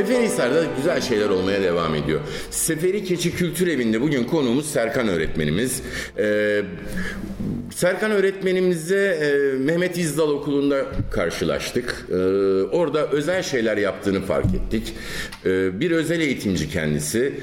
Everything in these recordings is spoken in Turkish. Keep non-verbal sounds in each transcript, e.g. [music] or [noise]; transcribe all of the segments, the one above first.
Seferihisar'da güzel şeyler olmaya devam ediyor. Seferi Keçi Kültür Evi'nde bugün konuğumuz Serkan öğretmenimiz. Ee, Serkan öğretmenimizle e, Mehmet İzdal Okulu'nda karşılaştık. Ee, orada özel şeyler yaptığını fark ettik. Ee, bir özel eğitimci kendisi.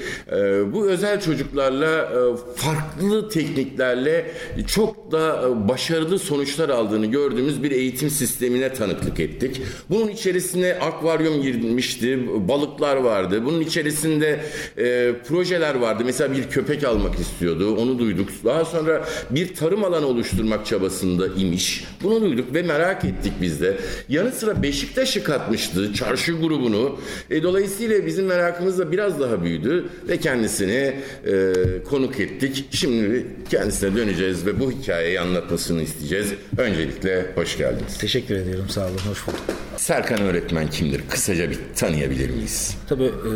Bu özel çocuklarla e, farklı tekniklerle çok da e, başarılı sonuçlar aldığını gördüğümüz bir eğitim sistemine tanıklık ettik. Bunun içerisine akvaryum girmişti, balıklar vardı. Bunun içerisinde e, projeler vardı. Mesela bir köpek almak istiyordu, onu duyduk. Daha sonra bir tarım alanı oluşturmak çabasında imiş. Bunu duyduk ve merak ettik biz de. Yanı sıra Beşiktaş'ı katmıştı, çarşı grubunu. E, dolayısıyla bizim merakımız da biraz daha büyüdü ve kendisini e, konuk ettik. Şimdi kendisine döneceğiz ve bu hikayeyi anlatmasını isteyeceğiz. Öncelikle hoş geldiniz. Teşekkür ediyorum. Sağ olun. Hoş bulduk. Serkan öğretmen kimdir? Kısaca bir tanıyabilir miyiz? Tabii e,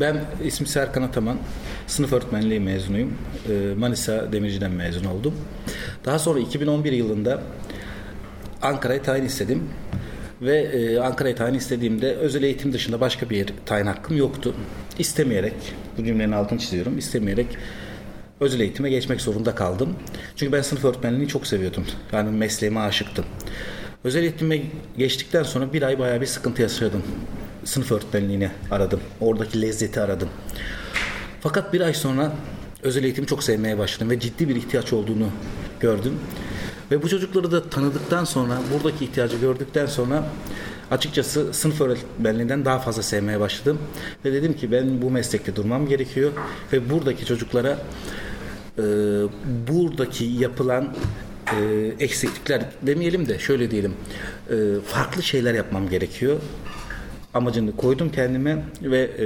ben ismi Serkan Ataman. Sınıf öğretmenliği mezunuyum. E, Manisa Demirci'den mezun oldum. Daha sonra 2011 yılında Ankara'ya tayin istedim. Ve e, Ankara'ya tayin istediğimde özel eğitim dışında başka bir tayin hakkım yoktu. İstemeyerek, bu cümlenin altını çiziyorum, istemeyerek özel eğitime geçmek zorunda kaldım. Çünkü ben sınıf öğretmenliğini çok seviyordum. Yani mesleğime aşıktım. Özel eğitime geçtikten sonra bir ay bayağı bir sıkıntı yaşadım. Sınıf öğretmenliğini aradım. Oradaki lezzeti aradım. Fakat bir ay sonra özel eğitimi çok sevmeye başladım ve ciddi bir ihtiyaç olduğunu gördüm. Ve bu çocukları da tanıdıktan sonra, buradaki ihtiyacı gördükten sonra açıkçası sınıf öğretmenliğinden daha fazla sevmeye başladım. Ve dedim ki ben bu meslekte durmam gerekiyor ve buradaki çocuklara e, buradaki yapılan e, eksiklikler demeyelim de şöyle diyelim e, farklı şeyler yapmam gerekiyor amacını koydum kendime ve e,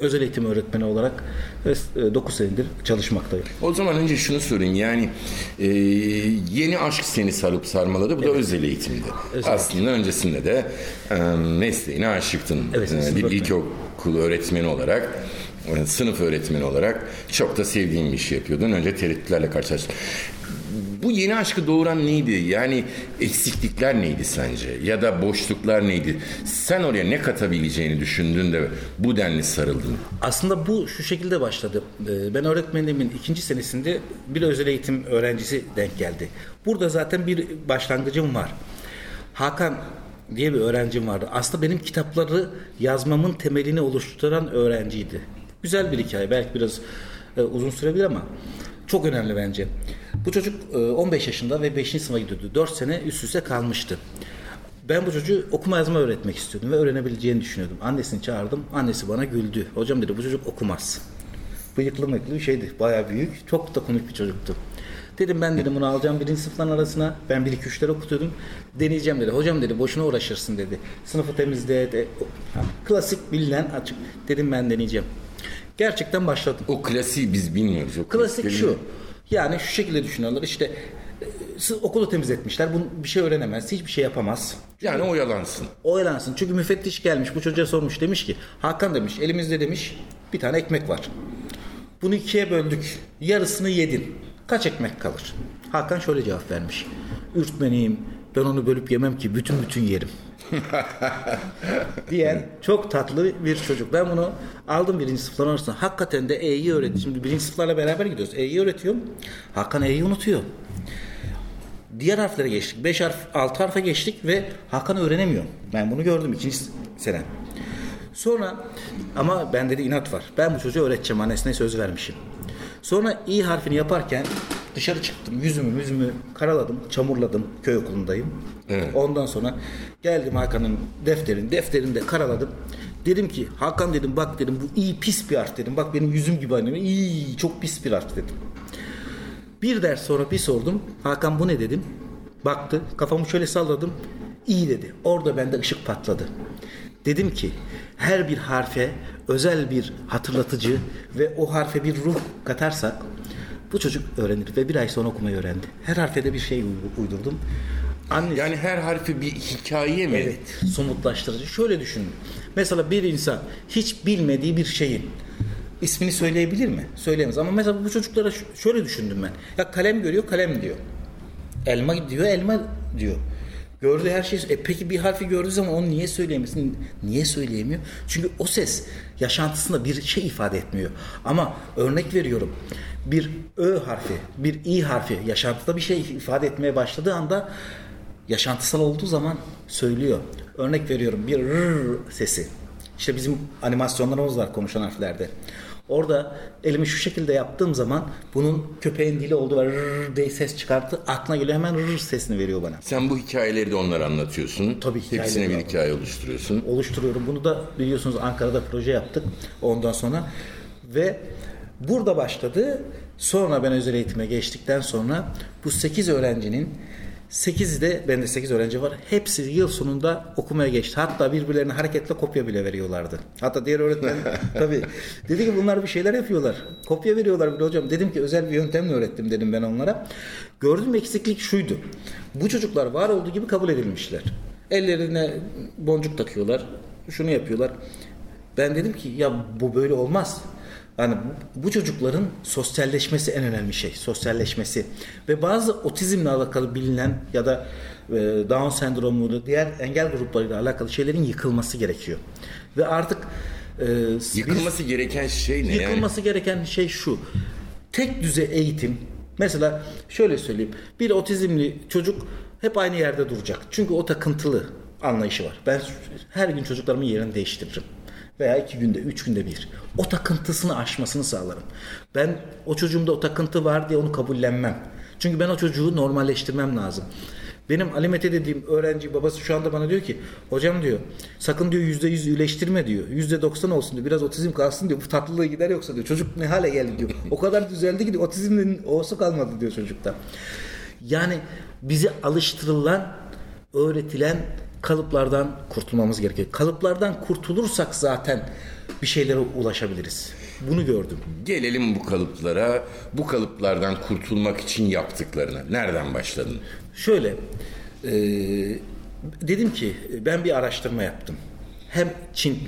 özel eğitim öğretmeni olarak e, 9 senedir çalışmaktayım. O zaman önce şunu sorayım yani e, yeni aşk seni sarıp sarmaladı bu evet. da özel eğitimdi. Özel Aslında öncesinde de e, mesleğine aşıktın. Evet, e, bir ilkokul öğretmeni olarak e, sınıf öğretmeni olarak çok da sevdiğim bir iş yapıyordun. Önce tereddütlerle karşılaştın bu yeni aşkı doğuran neydi? Yani eksiklikler neydi sence? Ya da boşluklar neydi? Sen oraya ne katabileceğini düşündün de bu denli sarıldın. Aslında bu şu şekilde başladı. Ee, ben öğretmenliğimin ikinci senesinde bir özel eğitim öğrencisi denk geldi. Burada zaten bir başlangıcım var. Hakan diye bir öğrencim vardı. Aslında benim kitapları yazmamın temelini oluşturan öğrenciydi. Güzel bir hikaye. Belki biraz e, uzun sürebilir ama çok önemli bence. Bu çocuk 15 e, yaşında ve 5. sınıfa gidiyordu. 4 sene üst üste kalmıştı. Ben bu çocuğu okuma yazma öğretmek istiyordum ve öğrenebileceğini düşünüyordum. Annesini çağırdım. Annesi bana güldü. Hocam dedi bu çocuk okumaz. Bıyıklı mıyıklı bir şeydi. Bayağı büyük. Çok da komik bir çocuktu. Dedim ben dedim bunu alacağım birinci sınıfların arasına. Ben bir iki üçler okutuyordum. Deneyeceğim dedi. Hocam dedi boşuna uğraşırsın dedi. Sınıfı temizle. De. Klasik bilinen açık. Dedim ben deneyeceğim. Gerçekten başladım. O klasiği biz bilmiyoruz. O Klasik şu. Yani şu şekilde düşünüyorlar işte e, okulu temizletmişler. Bu bir şey öğrenemez. Hiçbir şey yapamaz. Yani oyalansın. Oyalansın. Çünkü müfettiş gelmiş bu çocuğa sormuş. Demiş ki Hakan demiş elimizde demiş bir tane ekmek var. Bunu ikiye böldük. Yarısını yedin. Kaç ekmek kalır? Hakan şöyle cevap vermiş. Ürtmeniyim. Ben onu bölüp yemem ki bütün bütün yerim. [laughs] diyen çok tatlı bir çocuk. Ben bunu aldım birinci sınıfların arasında. Hakikaten de E'yi öğretti. Şimdi birinci sınıflarla beraber gidiyoruz. E'yi öğretiyorum. Hakan E'yi unutuyor. Diğer harflere geçtik. Beş harf, altı harfe geçtik ve Hakan öğrenemiyor. Ben bunu gördüm ikinci sene. Sonra ama ben dedi inat var. Ben bu çocuğu öğreteceğim annesine söz vermişim. Sonra i harfini yaparken dışarı çıktım. Yüzümü yüzümü karaladım. Çamurladım. Köy okulundayım. Evet. Ondan sonra geldim Hakan'ın defterin. Defterini de karaladım. Dedim ki Hakan dedim bak dedim bu iyi pis bir harf dedim. Bak benim yüzüm gibi anneme iyi çok pis bir harf dedim. Bir ders sonra bir sordum. Hakan bu ne dedim. Baktı kafamı şöyle salladım. İyi dedi. Orada bende ışık patladı. Dedim ki her bir harfe özel bir hatırlatıcı ve o harfe bir ruh katarsak bu çocuk öğrenir ve bir ay sonra okumayı öğrendi. Her harfe de bir şey uydurdum. Annesi, yani her harfi bir hikaye mi? Evet, somutlaştırıcı. Şöyle düşün. Mesela bir insan hiç bilmediği bir şeyin ismini söyleyebilir mi? Söyleyemez. Ama mesela bu çocuklara şöyle düşündüm ben. Ya kalem görüyor, kalem diyor. Elma diyor, elma diyor. Gördüğü her şey. E peki bir harfi gördüğü zaman onu niye söyleyemiyorsun? Niye söyleyemiyor? Çünkü o ses yaşantısında bir şey ifade etmiyor. Ama örnek veriyorum. Bir Ö harfi, bir İ harfi yaşantıda bir şey ifade etmeye başladığı anda yaşantısal olduğu zaman söylüyor. Örnek veriyorum bir R sesi. İşte bizim animasyonlarımız var konuşan harflerde. Orada elimi şu şekilde yaptığım zaman bunun köpeğin dili olduğu ve rrr diye ses çıkarttı. Aklına geliyor hemen rrr sesini veriyor bana. Sen bu hikayeleri de onlara anlatıyorsun. Tabii hikayeleri Hepsine bir hikaye oluşturuyorsun. oluşturuyorum. Bunu da biliyorsunuz Ankara'da proje yaptık ondan sonra. Ve burada başladı. Sonra ben özel eğitime geçtikten sonra bu 8 öğrencinin 8'i de bende 8 öğrenci var. Hepsi yıl sonunda okumaya geçti. Hatta birbirlerine hareketle kopya bile veriyorlardı. Hatta diğer öğretmen [laughs] tabii dedi ki bunlar bir şeyler yapıyorlar. Kopya veriyorlar bile hocam. Dedim ki özel bir yöntemle öğrettim dedim ben onlara. Gördüğüm eksiklik şuydu. Bu çocuklar var olduğu gibi kabul edilmişler. Ellerine boncuk takıyorlar. Şunu yapıyorlar. Ben dedim ki ya bu böyle olmaz. Yani bu- bu çocukların sosyalleşmesi en önemli şey. Sosyalleşmesi. Ve bazı otizmle alakalı bilinen ya da e, Down sendromuyla diğer engel gruplarıyla alakalı şeylerin yıkılması gerekiyor. Ve artık e, bir- Yıkılması gereken şey ne yani? Yıkılması gereken şey şu. Tek düzey eğitim. Mesela şöyle söyleyeyim. Bir otizmli çocuk hep aynı yerde duracak. Çünkü o takıntılı anlayışı var. Ben her gün çocuklarımın yerini değiştiririm. Veya iki günde, üç günde bir. O takıntısını aşmasını sağlarım. Ben o çocuğumda o takıntı var diye onu kabullenmem. Çünkü ben o çocuğu normalleştirmem lazım. Benim Alimete dediğim öğrenci babası şu anda bana diyor ki hocam diyor sakın diyor yüzde yüz iyileştirme diyor. Yüzde doksan olsun diyor. Biraz otizm kalsın diyor. Bu tatlılığı gider yoksa diyor. Çocuk ne hale geldi diyor. O kadar düzeldi ki diyor, otizmin o'su kalmadı diyor çocukta. Yani bize alıştırılan, öğretilen kalıplardan kurtulmamız gerekiyor. Kalıplardan kurtulursak zaten bir şeylere ulaşabiliriz. Bunu gördüm. Gelelim bu kalıplara. Bu kalıplardan kurtulmak için yaptıklarına. Nereden başladın? Şöyle, e, dedim ki ben bir araştırma yaptım. Hem Çin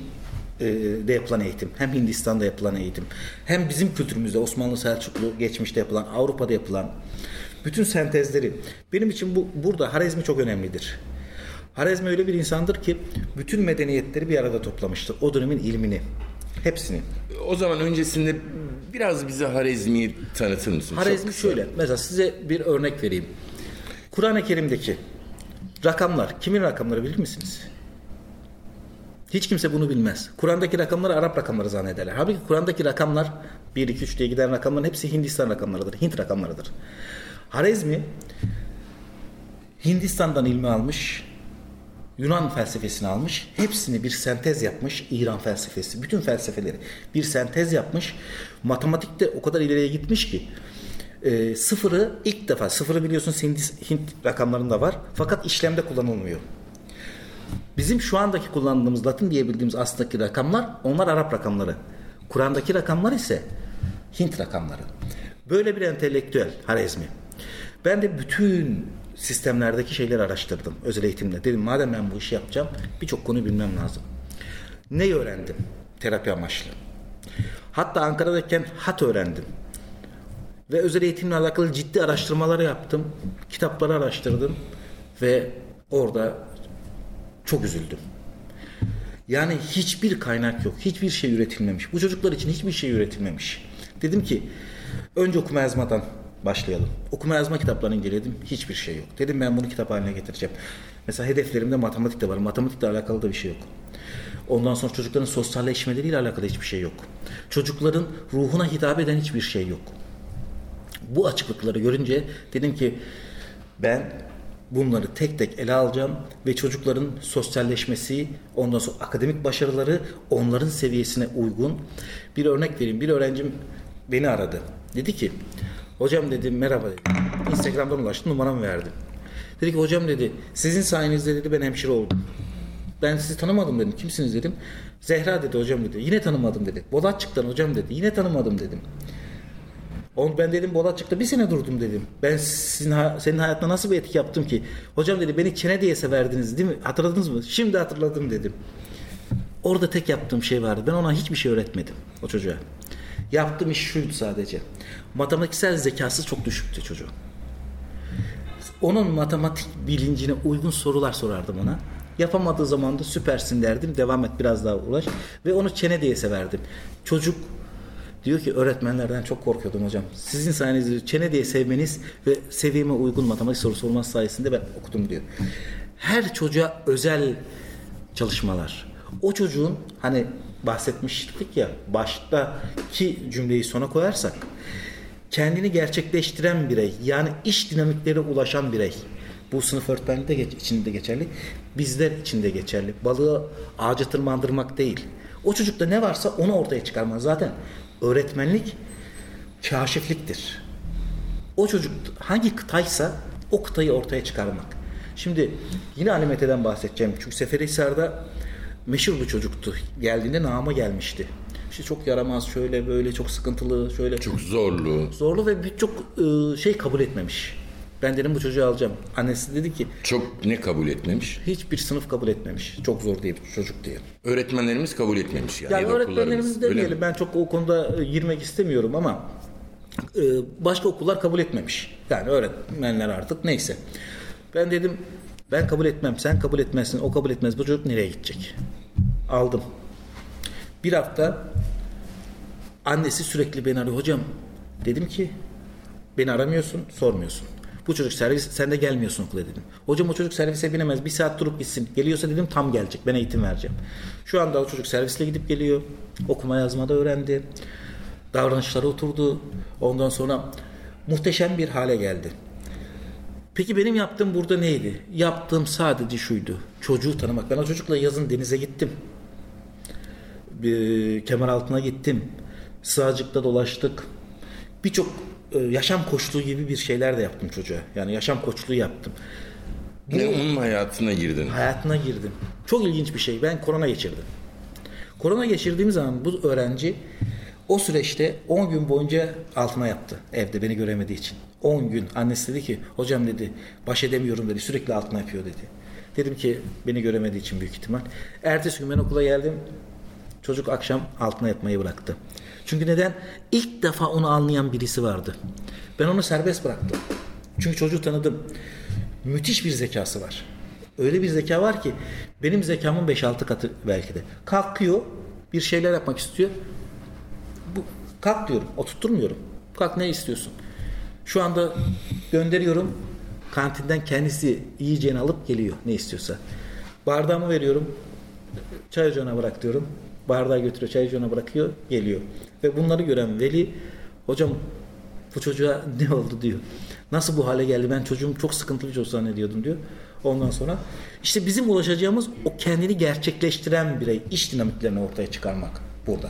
e, de yapılan eğitim, hem Hindistan'da yapılan eğitim, hem bizim kültürümüzde Osmanlı Selçuklu geçmişte yapılan, Avrupa'da yapılan bütün sentezleri. Benim için bu burada Harezmi çok önemlidir. Harezmi öyle bir insandır ki bütün medeniyetleri bir arada toplamıştır. O dönemin ilmini, hepsini. O zaman öncesinde biraz bize Harezmi'yi tanıtır mısın? Harezmi şöyle. Mesela size bir örnek vereyim. Kur'an-ı Kerim'deki rakamlar kimin rakamları bilir misiniz? Hiç kimse bunu bilmez. Kur'an'daki rakamları Arap rakamları zannederler. Halbuki Kur'an'daki rakamlar 1, 2, 3 diye giden rakamların hepsi Hindistan rakamlarıdır. Hint rakamlarıdır. Harezmi Hindistan'dan ilmi almış, Yunan felsefesini almış, hepsini bir sentez yapmış, İran felsefesi, bütün felsefeleri bir sentez yapmış. Matematikte o kadar ileriye gitmiş ki e, sıfırı ilk defa, sıfırı biliyorsun Hint, Hint rakamlarında var fakat işlemde kullanılmıyor. Bizim şu andaki kullandığımız Latin diyebildiğimiz aslındaki rakamlar onlar Arap rakamları. Kur'an'daki rakamlar ise Hint rakamları. Böyle bir entelektüel Harezmi. Ben de bütün sistemlerdeki şeyleri araştırdım özel eğitimde. Dedim madem ben bu işi yapacağım birçok konuyu bilmem lazım. Ne öğrendim? Terapi amaçlı. Hatta Ankara'dayken hat öğrendim. Ve özel eğitimle alakalı ciddi araştırmalar yaptım. Kitapları araştırdım. Ve orada çok üzüldüm. Yani hiçbir kaynak yok. Hiçbir şey üretilmemiş. Bu çocuklar için hiçbir şey üretilmemiş. Dedim ki önce okuma yazmadan başlayalım. Okuma yazma kitaplarını inceledim. Hiçbir şey yok. Dedim ben bunu kitap haline getireceğim. Mesela hedeflerimde matematik de var. Matematikle alakalı da bir şey yok. Ondan sonra çocukların sosyalleşmeleriyle alakalı hiçbir şey yok. Çocukların ruhuna hitap eden hiçbir şey yok. Bu açıklıkları görünce dedim ki ben bunları tek tek ele alacağım ve çocukların sosyalleşmesi, ondan sonra akademik başarıları onların seviyesine uygun. Bir örnek vereyim. Bir öğrencim beni aradı. Dedi ki hocam dedi merhaba dedi. Instagram'dan ulaştı numaramı verdim. Dedi ki hocam dedi sizin sayenizde dedi ben hemşire oldum. Ben sizi tanımadım dedim. Kimsiniz dedim. Zehra dedi hocam dedi. Yine tanımadım dedi. Bolatçık'tan hocam dedi. Yine tanımadım dedim. Ben dedim Bolatçık'ta bir sene durdum dedim. Ben sizin senin hayatına nasıl bir etki yaptım ki? Hocam dedi beni Çene diye severdiniz değil mi? Hatırladınız mı? Şimdi hatırladım dedim. Orada tek yaptığım şey vardı. Ben ona hiçbir şey öğretmedim o çocuğa. Yaptığım iş şuydu sadece. Matematiksel zekası çok düşüktü çocuğun. onun matematik bilincine uygun sorular sorardım ona. Yapamadığı zaman da süpersin derdim. Devam et biraz daha ulaş. Ve onu çene diye severdim. Çocuk diyor ki öğretmenlerden çok korkuyordum hocam. Sizin sayenizde çene diye sevmeniz ve seviyeme uygun matematik sorusu olması sayesinde ben okudum diyor. Her çocuğa özel çalışmalar. O çocuğun hani bahsetmiştik ya baştaki cümleyi sona koyarsak kendini gerçekleştiren birey yani iş dinamiklere ulaşan birey bu sınıf öğretmenliği de geç, içinde geçerli. Bizler için de geçerli. Balığı ağaca tırmandırmak değil. O çocukta ne varsa onu ortaya çıkarmak. Zaten öğretmenlik kaşifliktir. O çocuk hangi kıtaysa o kıtayı ortaya çıkarmak. Şimdi yine Ali Mete'den bahsedeceğim. Çünkü Seferihisar'da meşhur bir çocuktu. Geldiğinde nama gelmişti. İşte çok yaramaz, şöyle böyle, çok sıkıntılı, şöyle. Çok zorlu. Zorlu ve birçok e, şey kabul etmemiş. Ben dedim bu çocuğu alacağım. Annesi dedi ki Çok ne kabul etmemiş? hiçbir sınıf kabul etmemiş. Çok zor diye çocuk diye. Öğretmenlerimiz kabul etmemiş yani. Yani ya öğretmenlerimiz demeyelim. Ben çok o konuda e, girmek istemiyorum ama e, başka okullar kabul etmemiş. Yani öğretmenler artık neyse. Ben dedim ben kabul etmem. Sen kabul etmezsin. O kabul etmez. Bu çocuk nereye gidecek? Aldım. Bir hafta annesi sürekli beni arıyor. Hocam dedim ki beni aramıyorsun, sormuyorsun. Bu çocuk servis, sen de gelmiyorsun okula dedim. Hocam o çocuk servise binemez. Bir saat durup gitsin. Geliyorsa dedim tam gelecek. Ben eğitim vereceğim. Şu anda o çocuk servisle gidip geliyor. Okuma yazma da öğrendi. Davranışları oturdu. Ondan sonra muhteşem bir hale geldi. Peki benim yaptığım burada neydi? Yaptığım sadece şuydu. Çocuğu tanımak. Ben o çocukla yazın denize gittim. Bir kemer altına gittim. Sığacıkta dolaştık. Birçok e, yaşam koçluğu gibi bir şeyler de yaptım çocuğa. Yani yaşam koçluğu yaptım. Ne onun hayatına girdin. Hayatına girdim. Çok ilginç bir şey. Ben korona geçirdim. Korona geçirdiğim zaman bu öğrenci o süreçte 10 gün boyunca altına yaptı evde beni göremediği için. 10 gün annesi dedi ki hocam dedi baş edemiyorum dedi sürekli altına yapıyor dedi. Dedim ki beni göremediği için büyük ihtimal. Ertesi gün ben okula geldim. Çocuk akşam altına yapmayı bıraktı. Çünkü neden? İlk defa onu anlayan birisi vardı. Ben onu serbest bıraktım. Çünkü çocuğu tanıdım. Müthiş bir zekası var. Öyle bir zeka var ki benim zekamın 5-6 katı belki de. Kalkıyor, bir şeyler yapmak istiyor. Bu, kalk diyorum, oturtturmuyorum. Kalk ne istiyorsun? Şu anda gönderiyorum. Kantinden kendisi yiyeceğini alıp geliyor ne istiyorsa. Bardağımı veriyorum. Çay ocağına bırak diyorum. Bardağı götürüyor, çay ocağına bırakıyor, geliyor. Ve bunları gören veli, hocam bu çocuğa [laughs] ne oldu diyor. Nasıl bu hale geldi? Ben çocuğum çok sıkıntılı bir çocuk zannediyordum diyor. Ondan sonra işte bizim ulaşacağımız o kendini gerçekleştiren birey, iş dinamiklerini ortaya çıkarmak burada.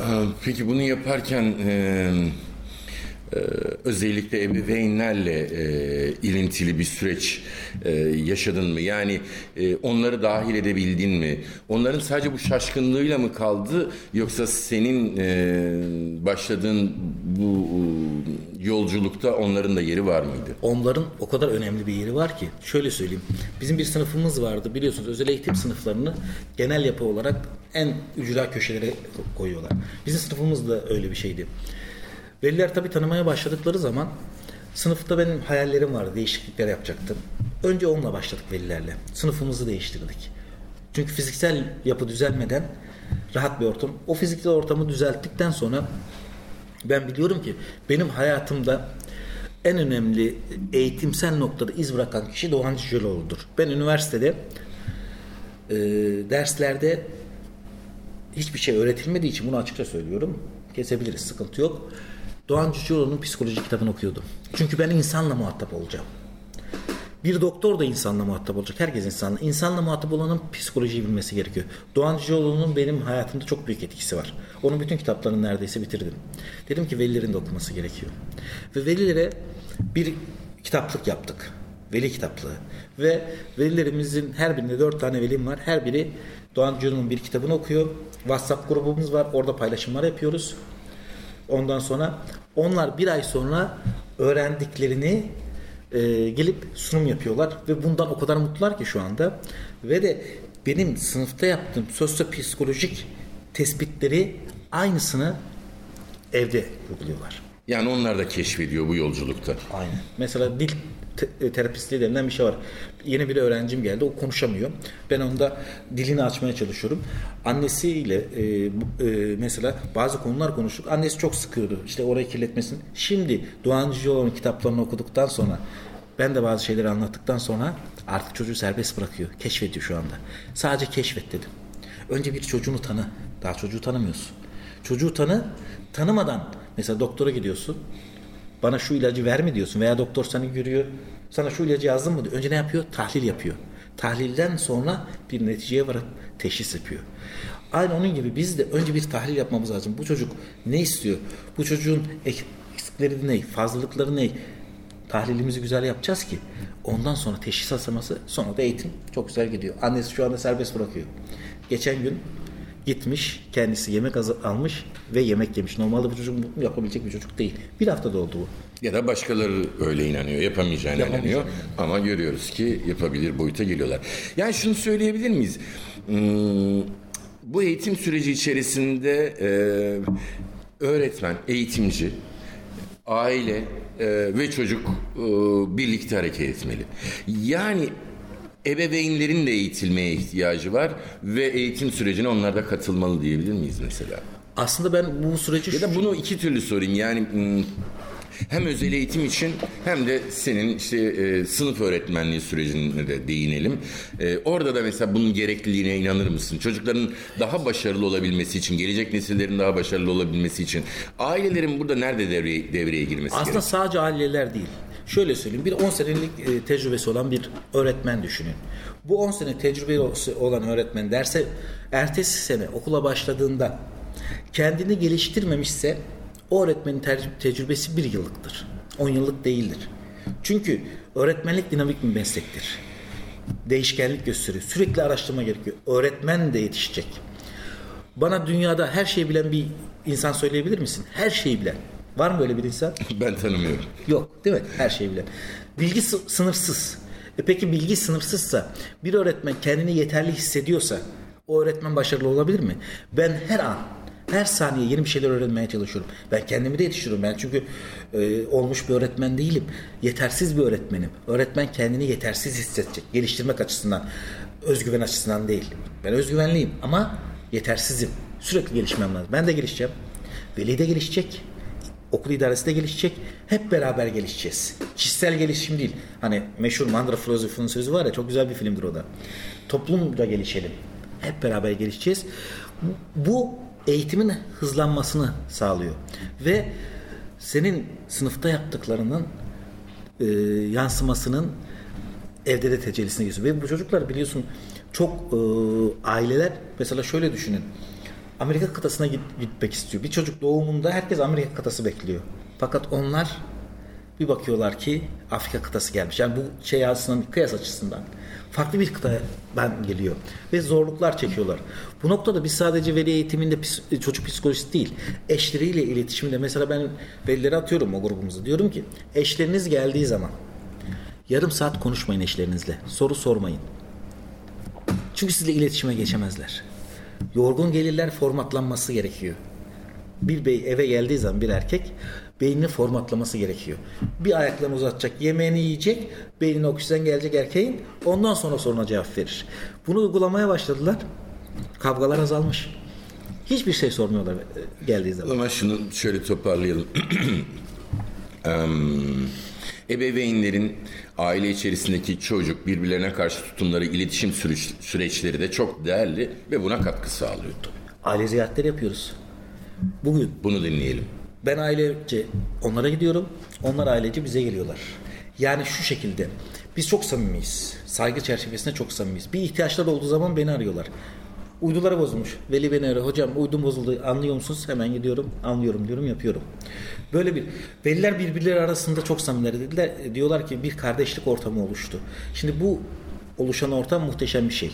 Aa, Peki bunu yaparken e, e, özellikle ebeveynlerle e, ilintili bir süreç e, yaşadın mı? Yani e, onları dahil edebildin mi? Onların sadece bu şaşkınlığıyla mı kaldı yoksa senin e, başladığın bu e, yolculukta onların da yeri var mıydı? Onların o kadar önemli bir yeri var ki şöyle söyleyeyim. Bizim bir sınıfımız vardı biliyorsunuz özel eğitim sınıflarını genel yapı olarak en ücra köşelere koyuyorlar. Bizim sınıfımız da öyle bir şeydi. Veliler tabii tanımaya başladıkları zaman sınıfta benim hayallerim vardı. Değişiklikler yapacaktım. Önce onunla başladık velilerle. Sınıfımızı değiştirdik. Çünkü fiziksel yapı düzelmeden rahat bir ortam. O fiziksel ortamı düzelttikten sonra ben biliyorum ki benim hayatımda en önemli eğitimsel noktada iz bırakan kişi Doğan Cicaloğlu'dur. Ben üniversitede e, derslerde hiçbir şey öğretilmediği için bunu açıkça söylüyorum. Kesebiliriz, sıkıntı yok. Doğan Cicaloğlu'nun psikoloji kitabını okuyordum. Çünkü ben insanla muhatap olacağım. Bir doktor da insanla muhatap olacak. Herkes insanla. İnsanla muhatap olanın psikolojiyi bilmesi gerekiyor. Doğan Cicaloğlu'nun benim hayatımda çok büyük etkisi var. Onun bütün kitaplarını neredeyse bitirdim. Dedim ki velilerin de okuması gerekiyor. Ve velilere bir kitaplık yaptık. Veli kitaplığı. Ve velilerimizin her birinde dört tane velim var. Her biri Doğan Cicaloğlu'nun bir kitabını okuyor. WhatsApp grubumuz var. Orada paylaşımlar yapıyoruz. Ondan sonra onlar bir ay sonra öğrendiklerini e, gelip sunum yapıyorlar ve bundan o kadar mutlular ki şu anda ve de benim sınıfta yaptığım sosyopsikolojik tespitleri aynısını evde uyguluyorlar. Yani onlar da keşfediyor bu yolculukta. Aynen. Mesela dil te- e, terapistliği denilen bir şey var. Yeni bir öğrencim geldi. O konuşamıyor. Ben onda dilini açmaya çalışıyorum. Annesiyle e, e, mesela bazı konular konuştuk. Annesi çok sıkıyordu. İşte orayı kirletmesin. Şimdi Doğan Cüceloğlu'nun kitaplarını okuduktan sonra ben de bazı şeyleri anlattıktan sonra artık çocuğu serbest bırakıyor. Keşfediyor şu anda. Sadece keşfet dedim. Önce bir çocuğunu tanı. Daha çocuğu tanımıyorsun. Çocuğu tanı. Tanımadan mesela doktora gidiyorsun. Bana şu ilacı verme diyorsun veya doktor seni görüyor. Sana şu ilacı yazdım mı diyor. Önce ne yapıyor? Tahlil yapıyor. Tahlilden sonra bir neticeye varıp teşhis yapıyor. Aynı onun gibi biz de önce bir tahlil yapmamız lazım. Bu çocuk ne istiyor? Bu çocuğun eksikleri ne? Fazlalıkları ne? Tahlilimizi güzel yapacağız ki ondan sonra teşhis aşaması sonra da eğitim çok güzel gidiyor. Annesi şu anda serbest bırakıyor. Geçen gün gitmiş kendisi yemek almış ve yemek yemiş. Normalde bu çocuk bunu yapabilecek bir çocuk değil. Bir haftada oldu bu. Ya da başkaları öyle inanıyor, yapamayacağına Yapamayacağına inanıyor. Ama görüyoruz ki yapabilir boyuta geliyorlar. Yani şunu söyleyebilir miyiz? Hmm, bu eğitim süreci içerisinde e, öğretmen, eğitimci, aile e, ve çocuk e, birlikte hareket etmeli. Yani ebeveynlerin de eğitilmeye ihtiyacı var ve eğitim sürecine onlar da katılmalı diyebilir miyiz mesela? Aslında ben bu süreci Ya da bunu iki türlü sorayım. Yani hmm, hem özel eğitim için hem de senin işte e, sınıf öğretmenliği sürecine de değinelim. E, orada da mesela bunun gerekliliğine inanır mısın? Çocukların daha başarılı olabilmesi için, gelecek nesillerin daha başarılı olabilmesi için ailelerin burada nerede devreye, devreye girmesi Aslında gerekiyor? sadece aileler değil. Şöyle söyleyeyim. Bir 10 senelik e, tecrübesi olan bir öğretmen düşünün. Bu 10 sene tecrübesi olan öğretmen derse ertesi sene okula başladığında kendini geliştirmemişse o öğretmenin tecrübesi bir yıllıktır. 10 yıllık değildir. Çünkü öğretmenlik dinamik bir meslektir. Değişkenlik gösteriyor. Sürekli araştırma gerekiyor. Öğretmen de yetişecek. Bana dünyada her şeyi bilen bir insan söyleyebilir misin? Her şeyi bilen. Var mı böyle bir insan? [laughs] Ben tanımıyorum. Yok değil mi? Her şeyi bilen. Bilgi sı- sınırsız. E peki bilgi sınırsızsa bir öğretmen kendini yeterli hissediyorsa o öğretmen başarılı olabilir mi? Ben her an her saniye yeni bir şeyler öğrenmeye çalışıyorum. Ben kendimi de yetiştiriyorum. Ben çünkü e, olmuş bir öğretmen değilim. Yetersiz bir öğretmenim. Öğretmen kendini yetersiz hissedecek. Geliştirmek açısından, özgüven açısından değil. Ben özgüvenliyim ama yetersizim. Sürekli gelişmem lazım. Ben de gelişeceğim. Veli de gelişecek. Okul idaresi de gelişecek. Hep beraber gelişeceğiz. Kişisel gelişim değil. Hani meşhur Mandra filozofunun sözü var ya çok güzel bir filmdir o da. Toplumda gelişelim. Hep beraber gelişeceğiz. Bu- eğitimin hızlanmasını sağlıyor. Ve senin sınıfta yaptıklarının e, yansımasının evde de tecellisine geçiyor. Ve bu çocuklar biliyorsun çok e, aileler mesela şöyle düşünün. Amerika kıtasına git- gitmek istiyor. Bir çocuk doğumunda herkes Amerika kıtası bekliyor. Fakat onlar bir bakıyorlar ki Afrika kıtası gelmiş. Yani bu şey açısından kıyas açısından farklı bir kıtadan geliyor ve zorluklar çekiyorlar. Bu noktada biz sadece veli eğitiminde çocuk psikolojisi değil, eşleriyle iletişiminde mesela ben velilere atıyorum o grubumuzu. Diyorum ki eşleriniz geldiği zaman yarım saat konuşmayın eşlerinizle. Soru sormayın. Çünkü sizle iletişime geçemezler. Yorgun gelirler formatlanması gerekiyor. Bir bey eve geldiği zaman bir erkek beynini formatlaması gerekiyor. Bir ayaklarını uzatacak, yemeğini yiyecek, beynine oksijen gelecek erkeğin ondan sonra soruna cevap verir. Bunu uygulamaya başladılar. Kavgalar azalmış. Hiçbir şey sormuyorlar e, geldiği zaman. zaman şunu şöyle toparlayalım. [clears throat] Em, ebeveynlerin aile içerisindeki çocuk birbirlerine karşı tutumları, iletişim süreç- süreçleri de çok değerli ve buna katkı sağlıyor. Aile ziyaretleri yapıyoruz. Bugün Bunu dinleyelim. Ben ailece onlara gidiyorum. Onlar ailece bize geliyorlar. Yani şu şekilde. Biz çok samimiyiz. Saygı çerçevesinde çok samimiyiz. Bir ihtiyaçları olduğu zaman beni arıyorlar. Uyduları bozulmuş. Veli beni arıyor. Hocam uydum bozuldu. Anlıyor musunuz? Hemen gidiyorum. Anlıyorum diyorum. Yapıyorum. Böyle bir veliler birbirleri arasında çok samimiler dediler. Diyorlar ki bir kardeşlik ortamı oluştu. Şimdi bu oluşan ortam muhteşem bir şey.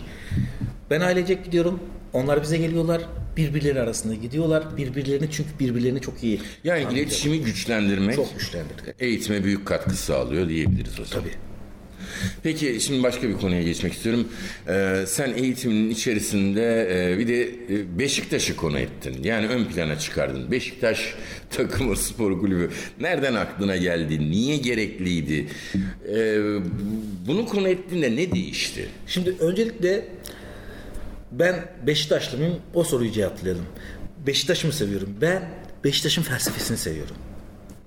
Ben ailecek gidiyorum. Onlar bize geliyorlar. Birbirleri arasında gidiyorlar. Birbirlerini çünkü birbirlerini çok iyi. Yani iletişimi güçlendirmek Çok güçlendirdi. eğitime büyük katkı sağlıyor diyebiliriz o zaman. Tabii. Peki şimdi başka bir konuya geçmek istiyorum. Ee, sen eğitiminin içerisinde e, bir de e, Beşiktaş'ı konu ettin. Yani ön plana çıkardın. Beşiktaş takımı spor kulübü. Nereden aklına geldi? Niye gerekliydi? Ee, bunu konu ettiğinde ne değişti? Şimdi öncelikle ben Beşiktaşlı mıyım? O soruyu cevaplayalım. Beşiktaş'ı mı seviyorum? Ben Beşiktaş'ın felsefesini seviyorum.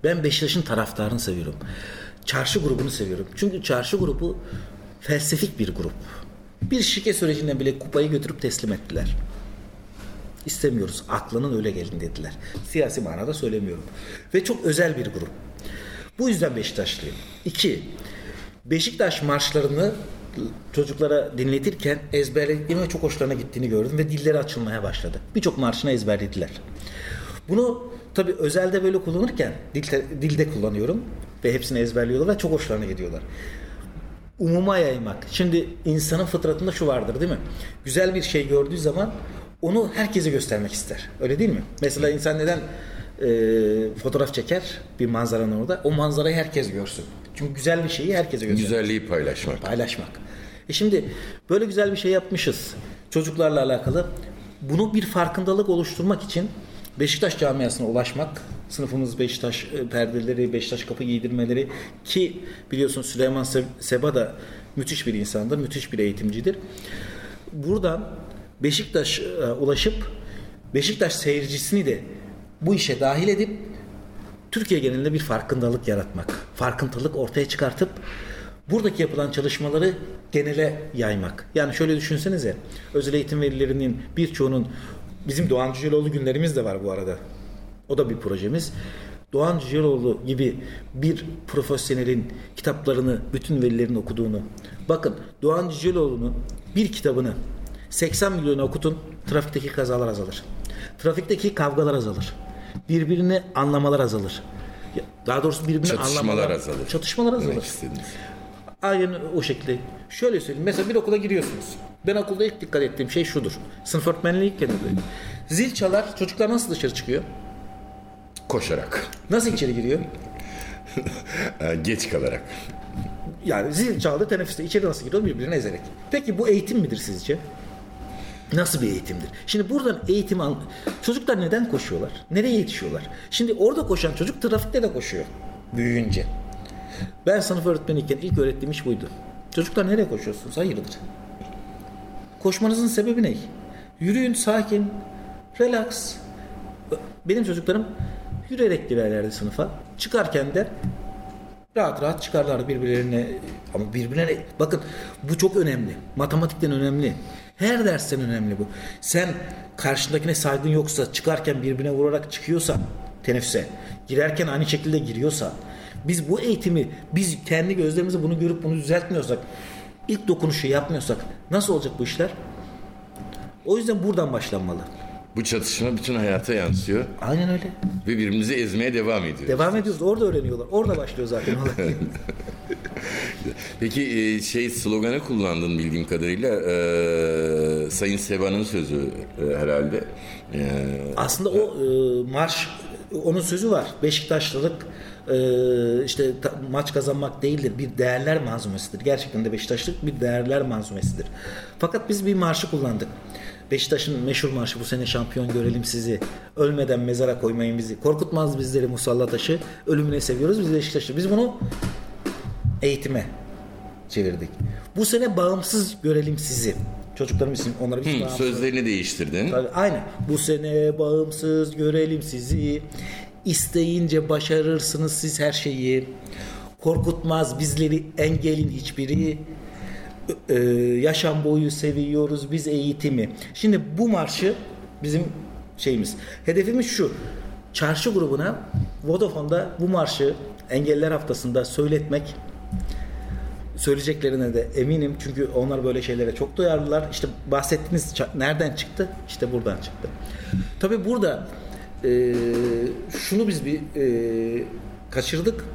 Ben Beşiktaş'ın taraftarını seviyorum. Çarşı grubunu seviyorum. Çünkü çarşı grubu felsefik bir grup. Bir şike sürecinden bile kupayı götürüp teslim ettiler. İstemiyoruz. Aklının öyle gelin dediler. Siyasi manada söylemiyorum. Ve çok özel bir grup. Bu yüzden Beşiktaşlıyım. İki, Beşiktaş marşlarını çocuklara dinletirken ezberlediğime çok hoşlarına gittiğini gördüm ve dilleri açılmaya başladı. Birçok marşını ezberlediler. Bunu tabi özelde böyle kullanırken dilde, dilde kullanıyorum ve hepsini ezberliyorlar ve çok hoşlarına gidiyorlar. Umuma yaymak. Şimdi insanın fıtratında şu vardır değil mi? Güzel bir şey gördüğü zaman onu herkese göstermek ister. Öyle değil mi? Mesela insan neden e, fotoğraf çeker bir manzaranın orada? O manzarayı herkes görsün. Çünkü güzel bir şeyi herkese göstermek. Güzelliği paylaşmak. Paylaşmak. E şimdi böyle güzel bir şey yapmışız çocuklarla alakalı. Bunu bir farkındalık oluşturmak için Beşiktaş camiasına ulaşmak, sınıfımız Beşiktaş e, perdeleri, Beşiktaş kapı giydirmeleri ki biliyorsun Süleyman Seba da müthiş bir insandır, müthiş bir eğitimcidir. Buradan Beşiktaş'a ulaşıp Beşiktaş seyircisini de bu işe dahil edip Türkiye genelinde bir farkındalık yaratmak, farkındalık ortaya çıkartıp buradaki yapılan çalışmaları genele yaymak. Yani şöyle düşünsenize, özel eğitim velilerinin birçoğunun bizim Doğan Cüceloğlu günlerimiz de var bu arada. O da bir projemiz. Doğan Cüceloğlu gibi bir profesyonelin kitaplarını bütün velilerin okuduğunu. Bakın Doğan Cüceloğlu'nun bir kitabını 80 milyona okutun trafikteki kazalar azalır. Trafikteki kavgalar azalır. Birbirini anlamalar azalır. Daha doğrusu birbirini çatışmalar anlamalar azalır. Çatışmalar azalır. Aynen o şekilde. Şöyle söyleyeyim. Mesela bir okula giriyorsunuz. Ben okulda ilk dikkat ettiğim şey şudur. Sınıf öğretmenliği ilk Zil çalar. Çocuklar nasıl dışarı çıkıyor? Koşarak. Nasıl içeri giriyor? [laughs] Geç kalarak. Yani zil çaldı teneffüste içeri nasıl giriyor birbirine ezerek. Peki bu eğitim midir sizce? Nasıl bir eğitimdir? Şimdi buradan eğitim al... Çocuklar neden koşuyorlar? Nereye yetişiyorlar? Şimdi orada koşan çocuk trafikte de koşuyor. Büyüyünce. Ben sınıf öğretmeniyken ilk öğrettiğim iş buydu. Çocuklar nereye koşuyorsunuz? Hayırdır? Koşmanızın sebebi ne? Yürüyün sakin, relax. Benim çocuklarım yürüyerek girerlerdi sınıfa. Çıkarken de rahat rahat çıkarlar birbirlerine ama birbirine bakın bu çok önemli. Matematikten önemli. Her dersten önemli bu. Sen karşındakine saygın yoksa çıkarken birbirine vurarak çıkıyorsa teneffüse girerken aynı şekilde giriyorsa biz bu eğitimi biz kendi gözlerimizle bunu görüp bunu düzeltmiyorsak ilk dokunuşu yapmıyorsak nasıl olacak bu işler? O yüzden buradan başlanmalı. Bu çatışma bütün hayata yansıyor. Aynen öyle. Ve birbirimizi ezmeye devam ediyoruz. Devam ediyoruz. Orada öğreniyorlar. Orada başlıyor zaten olay. [laughs] Peki e, şey sloganı kullandın bildiğim kadarıyla e, Sayın Seba'nın sözü e, herhalde. E, Aslında o e, marş onun sözü var. Beşiktaşlılık e, işte ta, maç kazanmak değildir. Bir değerler manzumesidir. Gerçekten de Beşiktaşlık bir değerler manzumesidir. Fakat biz bir marşı kullandık. Beşiktaş'ın meşhur marşı bu sene şampiyon görelim sizi. Ölmeden mezara koymayın bizi. Korkutmaz bizleri musalla taşı. Ölümüne seviyoruz biz Beşiktaş'ı. Biz bunu eğitime çevirdik. Bu sene bağımsız görelim sizi. Çocuklarım için onları biz hmm. Sözlerini değiştirdin. Tabii, aynen. Bu sene bağımsız görelim sizi. İsteyince başarırsınız siz her şeyi. Korkutmaz bizleri engelin hiçbiri. Ee, yaşam boyu seviyoruz biz eğitimi. Şimdi bu marşı bizim şeyimiz. Hedefimiz şu. Çarşı grubuna Vodafone'da bu marşı Engeller Haftası'nda söyletmek söyleyeceklerine de eminim. Çünkü onlar böyle şeylere çok duyarlılar. İşte bahsettiğiniz nereden çıktı? İşte buradan çıktı. Tabii burada e, şunu biz bir e, kaçırdık.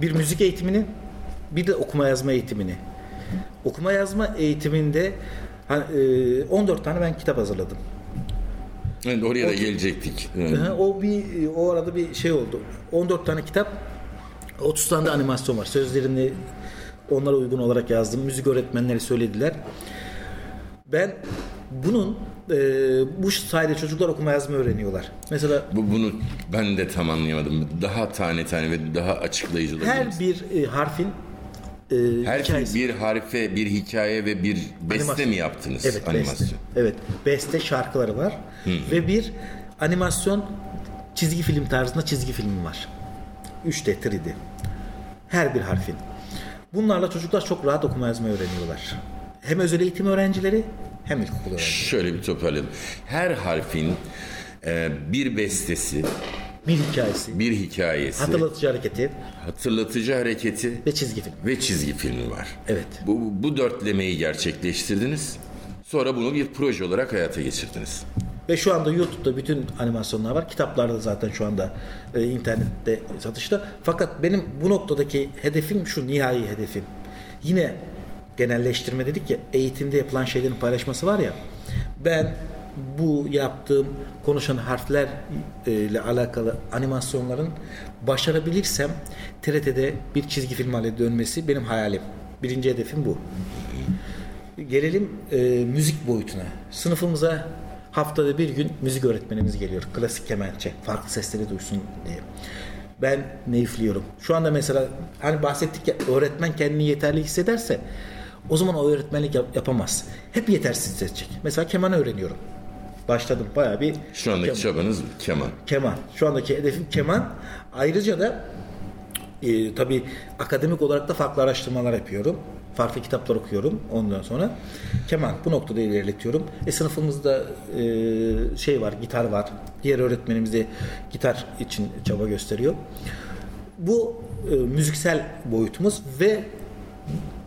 Bir müzik eğitimini bir de okuma yazma eğitimini. Okuma yazma eğitiminde e, 14 tane ben kitap hazırladım. Evet, oraya o, da gelecektik. Evet. O bir o arada bir şey oldu. 14 tane kitap 30 tane de animasyon var. Sözlerini Onlara uygun olarak yazdım. Müzik öğretmenleri söylediler. Ben bunun e, bu sayede çocuklar okuma yazma öğreniyorlar. Mesela Bu, bunu ben de tam anlayamadım. Daha tane tane ve daha açıklayıcı olabilir her bir e, harfin e, Her hikayesi. bir harfe, bir hikaye ve bir beste Animasyon. mi yaptınız? Evet, Animasyon. beste. Evet, beste şarkıları var ve bir animasyon çizgi film tarzında çizgi film var. 3D, 3D. Her bir harfin. Bunlarla çocuklar çok rahat okuma yazma öğreniyorlar. Hem özel eğitim öğrencileri hem ilkokul öğrencileri. Şöyle bir toparlayalım. Her harfin e, bir bestesi, Bir hikayesi, bir hikayesi, hatırlatıcı hareketi hatırlatıcı hareketi ve çizgi film. ve çizgi filmi var. Evet. Bu, bu dörtlemeyi gerçekleştirdiniz. Sonra bunu bir proje olarak hayata geçirdiniz. Ve şu anda YouTube'da bütün animasyonlar var. Kitaplarda zaten şu anda e, internette satışta. Fakat benim bu noktadaki hedefim şu nihai hedefim. Yine genelleştirme dedik ya eğitimde yapılan şeylerin paylaşması var ya. Ben bu yaptığım konuşan harfler e, alakalı animasyonların başarabilirsem TRT'de bir çizgi film haline dönmesi benim hayalim. Birinci hedefim bu. Gelelim e, müzik boyutuna. Sınıfımıza haftada bir gün müzik öğretmenimiz geliyor. Klasik kemençe. Farklı sesleri duysun diye. Ben ne. Şu anda mesela hani bahsettik ya öğretmen kendini yeterli hissederse o zaman o öğretmenlik yap- yapamaz. Hep yetersiz hissedecek. Mesela keman öğreniyorum. Başladım bayağı bir Şu andaki keman. çabanız keman. Keman. Şu andaki hedefim keman. Ayrıca da e, tabii akademik olarak da farklı araştırmalar yapıyorum. Farklı kitaplar okuyorum ondan sonra. Keman bu noktada ilerletiyorum. E, sınıfımızda e, şey var, gitar var. Diğer öğretmenimiz de gitar için çaba gösteriyor. Bu e, müziksel boyutumuz ve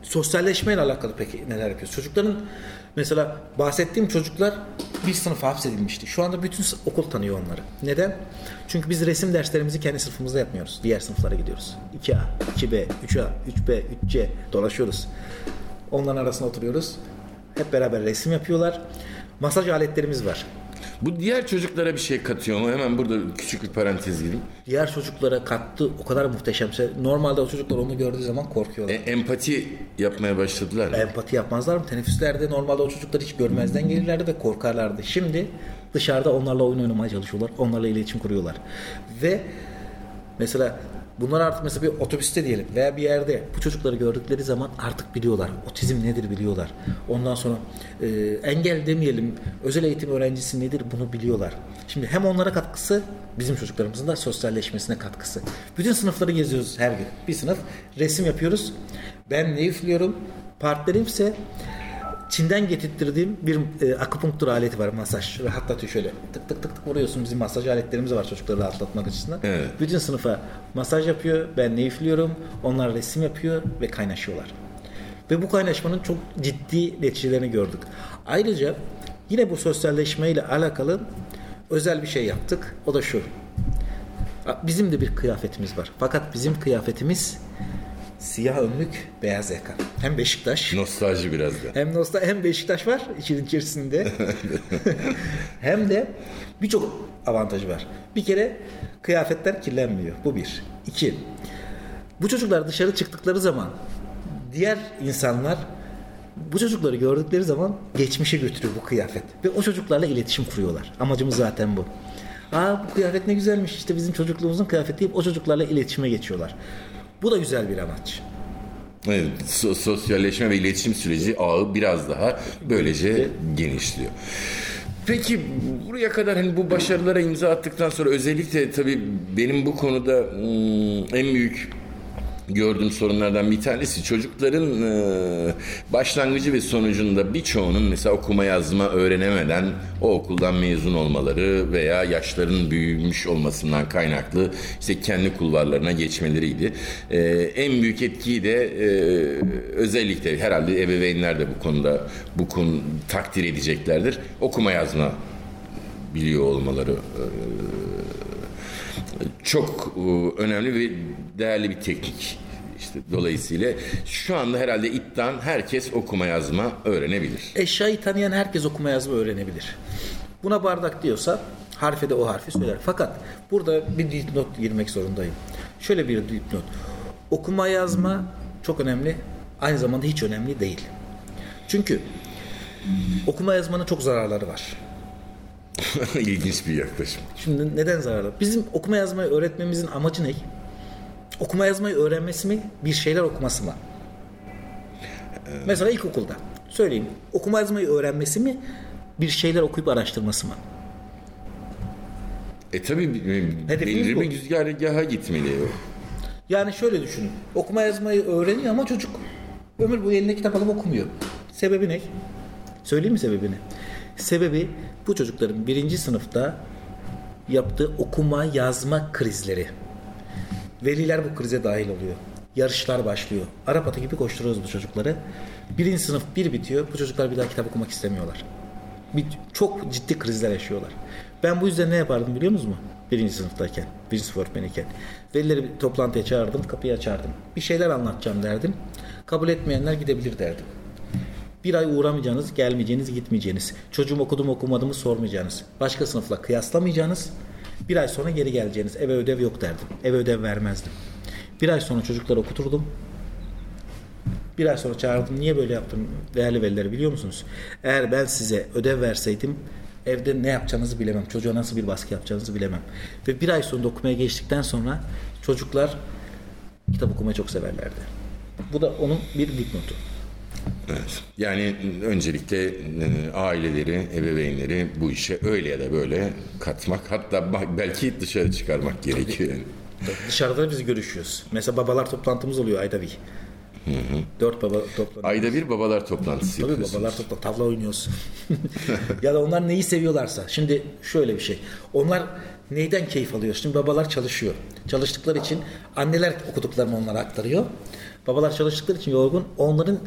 sosyalleşmeyle alakalı peki neler yapıyoruz? Çocukların mesela bahsettiğim çocuklar bir sınıfa hapsedilmişti. Şu anda bütün okul tanıyor onları. Neden? Çünkü biz resim derslerimizi kendi sınıfımızda yapmıyoruz. Diğer sınıflara gidiyoruz. 2A, 2B, 3A, 3B, 3C dolaşıyoruz. Onların arasında oturuyoruz. Hep beraber resim yapıyorlar. Masaj aletlerimiz var. Bu diğer çocuklara bir şey katıyor mu? Hemen burada küçük bir parantez gireyim. Diğer çocuklara kattığı o kadar muhteşemse normalde o çocuklar onu gördüğü zaman korkuyorlar. E, empati yapmaya başladılar mı? empati yapmazlar mı? Teneffüslerde normalde o çocuklar hiç görmezden gelirlerdi ve korkarlardı. Şimdi dışarıda onlarla oyun oynamaya çalışıyorlar. Onlarla iletişim kuruyorlar. Ve mesela bunlar artık mesela bir otobüste diyelim veya bir yerde bu çocukları gördükleri zaman artık biliyorlar. Otizm nedir biliyorlar. Ondan sonra e, engel demeyelim özel eğitim öğrencisi nedir bunu biliyorlar. Şimdi hem onlara katkısı bizim çocuklarımızın da sosyalleşmesine katkısı. Bütün sınıfları geziyoruz her gün. Bir sınıf resim yapıyoruz. Ben ne üflüyorum? Partnerimse Çin'den getirttirdiğim bir e, akupunktur aleti var masaj. Rahatlatıyor şöyle. Tık tık tık tık vuruyorsun. Bizim masaj aletlerimiz var çocukları rahatlatmak açısından. Evet. Bütün sınıfa masaj yapıyor. Ben ne üflüyorum. Onlar resim yapıyor ve kaynaşıyorlar. Ve bu kaynaşmanın çok ciddi neticelerini gördük. Ayrıca yine bu sosyalleşmeyle alakalı özel bir şey yaptık. O da şu. Bizim de bir kıyafetimiz var. Fakat bizim kıyafetimiz siyah önlük, beyaz yaka. Hem Beşiktaş Nostalji biraz da. hem Nosta hem Beşiktaş var işin içerisinde. [laughs] hem de birçok avantajı var. Bir kere kıyafetler kirlenmiyor. Bu bir. İki. Bu çocuklar dışarı çıktıkları zaman diğer insanlar bu çocukları gördükleri zaman geçmişe götürüyor bu kıyafet. Ve o çocuklarla iletişim kuruyorlar. Amacımız zaten bu. Aa bu kıyafet ne güzelmiş işte bizim çocukluğumuzun kıyafeti deyip o çocuklarla iletişime geçiyorlar. Bu da güzel bir amaç. Evet, so- sosyalleşme ve iletişim süreci ağı biraz daha böylece genişliyor. Peki buraya kadar hani bu başarılara imza attıktan sonra özellikle tabii benim bu konuda hmm, en büyük gördüğüm sorunlardan bir tanesi çocukların e, başlangıcı ve sonucunda birçoğunun mesela okuma yazma öğrenemeden o okuldan mezun olmaları veya yaşlarının büyümüş olmasından kaynaklı işte kendi kulvarlarına geçmeleriydi. E, en büyük etkiyi de e, özellikle herhalde ebeveynler de bu konuda bu konu takdir edeceklerdir. Okuma yazma biliyor olmaları e, çok e, önemli ve değerli bir teknik. İşte dolayısıyla şu anda herhalde iddian herkes okuma yazma öğrenebilir. Eşyayı tanıyan herkes okuma yazma öğrenebilir. Buna bardak diyorsa harfe de o harfi söyler. Fakat burada bir dipnot girmek zorundayım. Şöyle bir dipnot. Okuma yazma çok önemli aynı zamanda hiç önemli değil. Çünkü okuma yazmanın çok zararları var. [laughs] İlginç bir yaklaşım. Şimdi neden zararlı? Bizim okuma yazmayı öğretmemizin amacı ne? Okuma yazmayı öğrenmesi mi, bir şeyler okuması mı? Mesela ilkokulda söyleyeyim. Okuma yazmayı öğrenmesi mi, bir şeyler okuyup araştırması mı? E tabi belirli bir güzergaha gitmeli. Yani şöyle düşünün. Okuma yazmayı öğreniyor ama çocuk ömür boyu eline kitap alıp okumuyor. Sebebi ne? Söyleyeyim mi sebebini? Sebebi bu çocukların birinci sınıfta yaptığı okuma yazma krizleri. Veliler bu krize dahil oluyor. Yarışlar başlıyor. Arap atı gibi koşturuyoruz bu çocukları. Birinci sınıf bir bitiyor. Bu çocuklar bir daha kitap okumak istemiyorlar. Bir, çok ciddi krizler yaşıyorlar. Ben bu yüzden ne yapardım biliyor musunuz mu? Birinci sınıftayken, birinci sınıf öğretmeniyken. Velileri bir toplantıya çağırdım, kapıyı açardım. Bir şeyler anlatacağım derdim. Kabul etmeyenler gidebilir derdim. Bir ay uğramayacağınız, gelmeyeceğiniz, gitmeyeceğiniz. Çocuğum okudum okumadığımı sormayacağınız. Başka sınıfla kıyaslamayacağınız. Bir ay sonra geri geleceğiniz. Eve ödev yok derdim. Eve ödev vermezdim. Bir ay sonra çocukları okuturdum. Bir ay sonra çağırdım. Niye böyle yaptım değerli veliler biliyor musunuz? Eğer ben size ödev verseydim evde ne yapacağınızı bilemem. Çocuğa nasıl bir baskı yapacağınızı bilemem. Ve bir ay sonunda okumaya geçtikten sonra çocuklar kitap okumayı çok severlerdi. Bu da onun bir dipnotu. Evet. Yani öncelikle e, aileleri, ebeveynleri bu işe öyle ya da böyle katmak hatta belki dışarı çıkarmak gerekiyor. Dışarıda biz görüşüyoruz. Mesela babalar toplantımız oluyor ayda bir. Dört baba toplanıyor. Ayda bir babalar toplantısı Tabii babalar topla tavla oynuyoruz. [laughs] [laughs] ya da onlar neyi seviyorlarsa. Şimdi şöyle bir şey. Onlar neyden keyif alıyor? Şimdi babalar çalışıyor. Çalıştıkları için anneler okuduklarını onlara aktarıyor. Babalar çalıştıkları için yorgun. Onların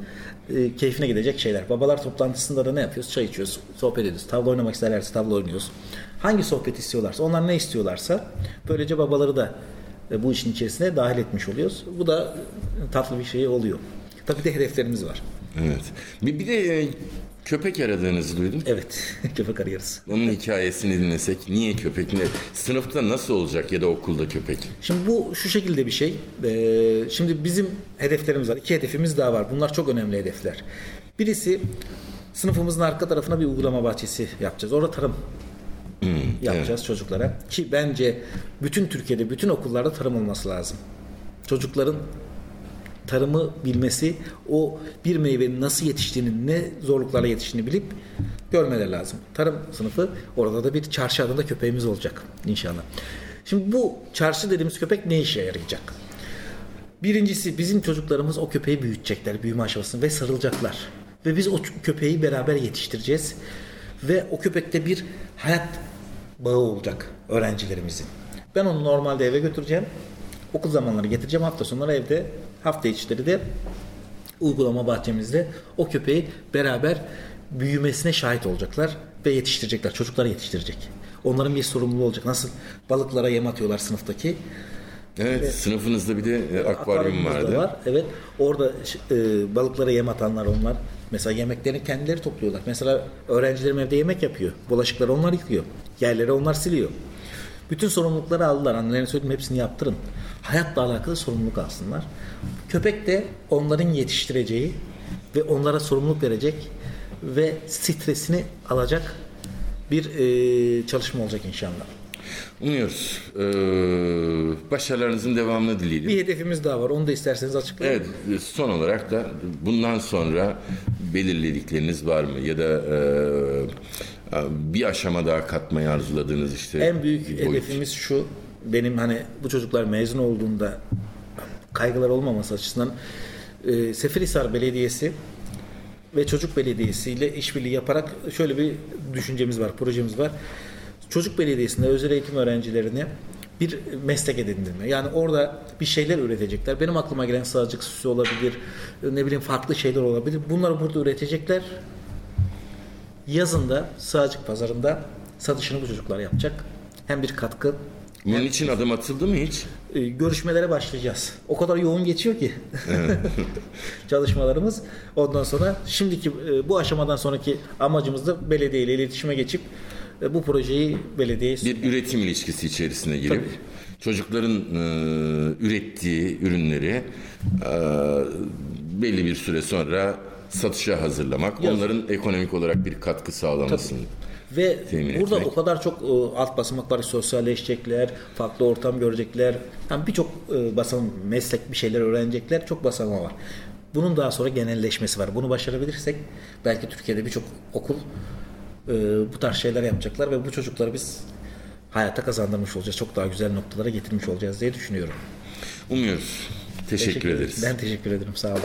e, keyfine gidecek şeyler. Babalar toplantısında da ne yapıyoruz? Çay içiyoruz, sohbet ediyoruz. Tavla oynamak isterlerse tavla oynuyoruz. Hangi sohbet istiyorlarsa, onlar ne istiyorlarsa böylece babaları da e, bu işin içerisine dahil etmiş oluyoruz. Bu da e, tatlı bir şey oluyor. Tabii de hedeflerimiz var. Evet. Bir, bir de e, köpek aradığınızı duydum. Evet, [laughs] köpek arıyoruz. Onun hikayesini dinlesek. Niye köpek? Ne? Sınıfta nasıl olacak ya da okulda köpek? Şimdi bu şu şekilde bir şey. Ee, şimdi bizim hedeflerimiz var. İki hedefimiz daha var. Bunlar çok önemli hedefler. Birisi sınıfımızın arka tarafına bir uygulama bahçesi yapacağız. Orada tarım yapacağız çocuklara. Ki bence bütün Türkiye'de, bütün okullarda tarım olması lazım. Çocukların tarımı bilmesi, o bir meyvenin nasıl yetiştiğini, ne zorluklarla yetiştiğini bilip görmeleri lazım. Tarım sınıfı, orada da bir çarşı adında köpeğimiz olacak inşallah. Şimdi bu çarşı dediğimiz köpek ne işe yarayacak? Birincisi bizim çocuklarımız o köpeği büyütecekler büyüme aşamasında ve sarılacaklar. Ve biz o köpeği beraber yetiştireceğiz. Ve o köpekte bir hayat bağı olacak öğrencilerimizin. Ben onu normalde eve götüreceğim. Okul zamanları getireceğim. Hafta sonları evde, hafta içleri de uygulama bahçemizde o köpeği beraber büyümesine şahit olacaklar ve yetiştirecekler. Çocukları yetiştirecek. Onların bir sorumluluğu olacak. Nasıl balıklara yem atıyorlar sınıftaki. Evet, sınıfınızda bir de e, akvaryum vardı. Var. Evet. Orada e, balıklara yem atanlar onlar. Mesela yemeklerini kendileri topluyorlar. Mesela öğrencilerim evde yemek yapıyor. Bulaşıkları onlar yıkıyor. Yerleri onlar siliyor. Bütün sorumlulukları aldılar. Annelerine söyledim hepsini yaptırın. Hayatla alakalı sorumluluk alsınlar. Köpek de onların yetiştireceği ve onlara sorumluluk verecek ve stresini alacak bir e, çalışma olacak inşallah. Umuyoruz. Ee, başarılarınızın devamını dileyelim. Bir hedefimiz daha var. Onu da isterseniz açıklayın. Evet, son olarak da bundan sonra belirledikleriniz var mı? Ya da e, bir aşama daha katmayı arzuladığınız işte En büyük hedefimiz şu. Benim hani bu çocuklar mezun olduğunda kaygılar olmaması açısından e, Seferihisar Belediyesi ve Çocuk Belediyesi ile işbirliği yaparak şöyle bir düşüncemiz var, projemiz var. Çocuk Belediyesi'nde özel eğitim öğrencilerine bir meslek edindirme. Yani orada bir şeyler üretecekler. Benim aklıma gelen sağcık süsü olabilir, ne bileyim farklı şeyler olabilir. Bunları burada üretecekler. Yazında sağcık pazarında satışını bu çocuklar yapacak. Hem bir katkı Bunun için adım atıldı mı hiç? e, görüşmelere başlayacağız. O kadar yoğun geçiyor ki [laughs] çalışmalarımız. Ondan sonra şimdiki e, bu aşamadan sonraki amacımız da belediye ile iletişime geçip e, bu projeyi belediyeye Bir üretim ilişkisi içerisine girip Tabii. çocukların e, ürettiği ürünleri e, belli bir süre sonra satışa hazırlamak, onların ekonomik olarak bir katkı sağlamasını. Ve Temin burada etmek. o kadar çok e, alt basamak var. Sosyalleşecekler, farklı ortam görecekler. Yani birçok e, basamak, meslek bir şeyler öğrenecekler. Çok basamağı var. Bunun daha sonra genelleşmesi var. Bunu başarabilirsek belki Türkiye'de birçok okul e, bu tarz şeyler yapacaklar ve bu çocukları biz hayata kazandırmış olacağız. Çok daha güzel noktalara getirmiş olacağız diye düşünüyorum. Umuyoruz. Teşekkür, ederiz. Ben teşekkür ederim. Sağ olun.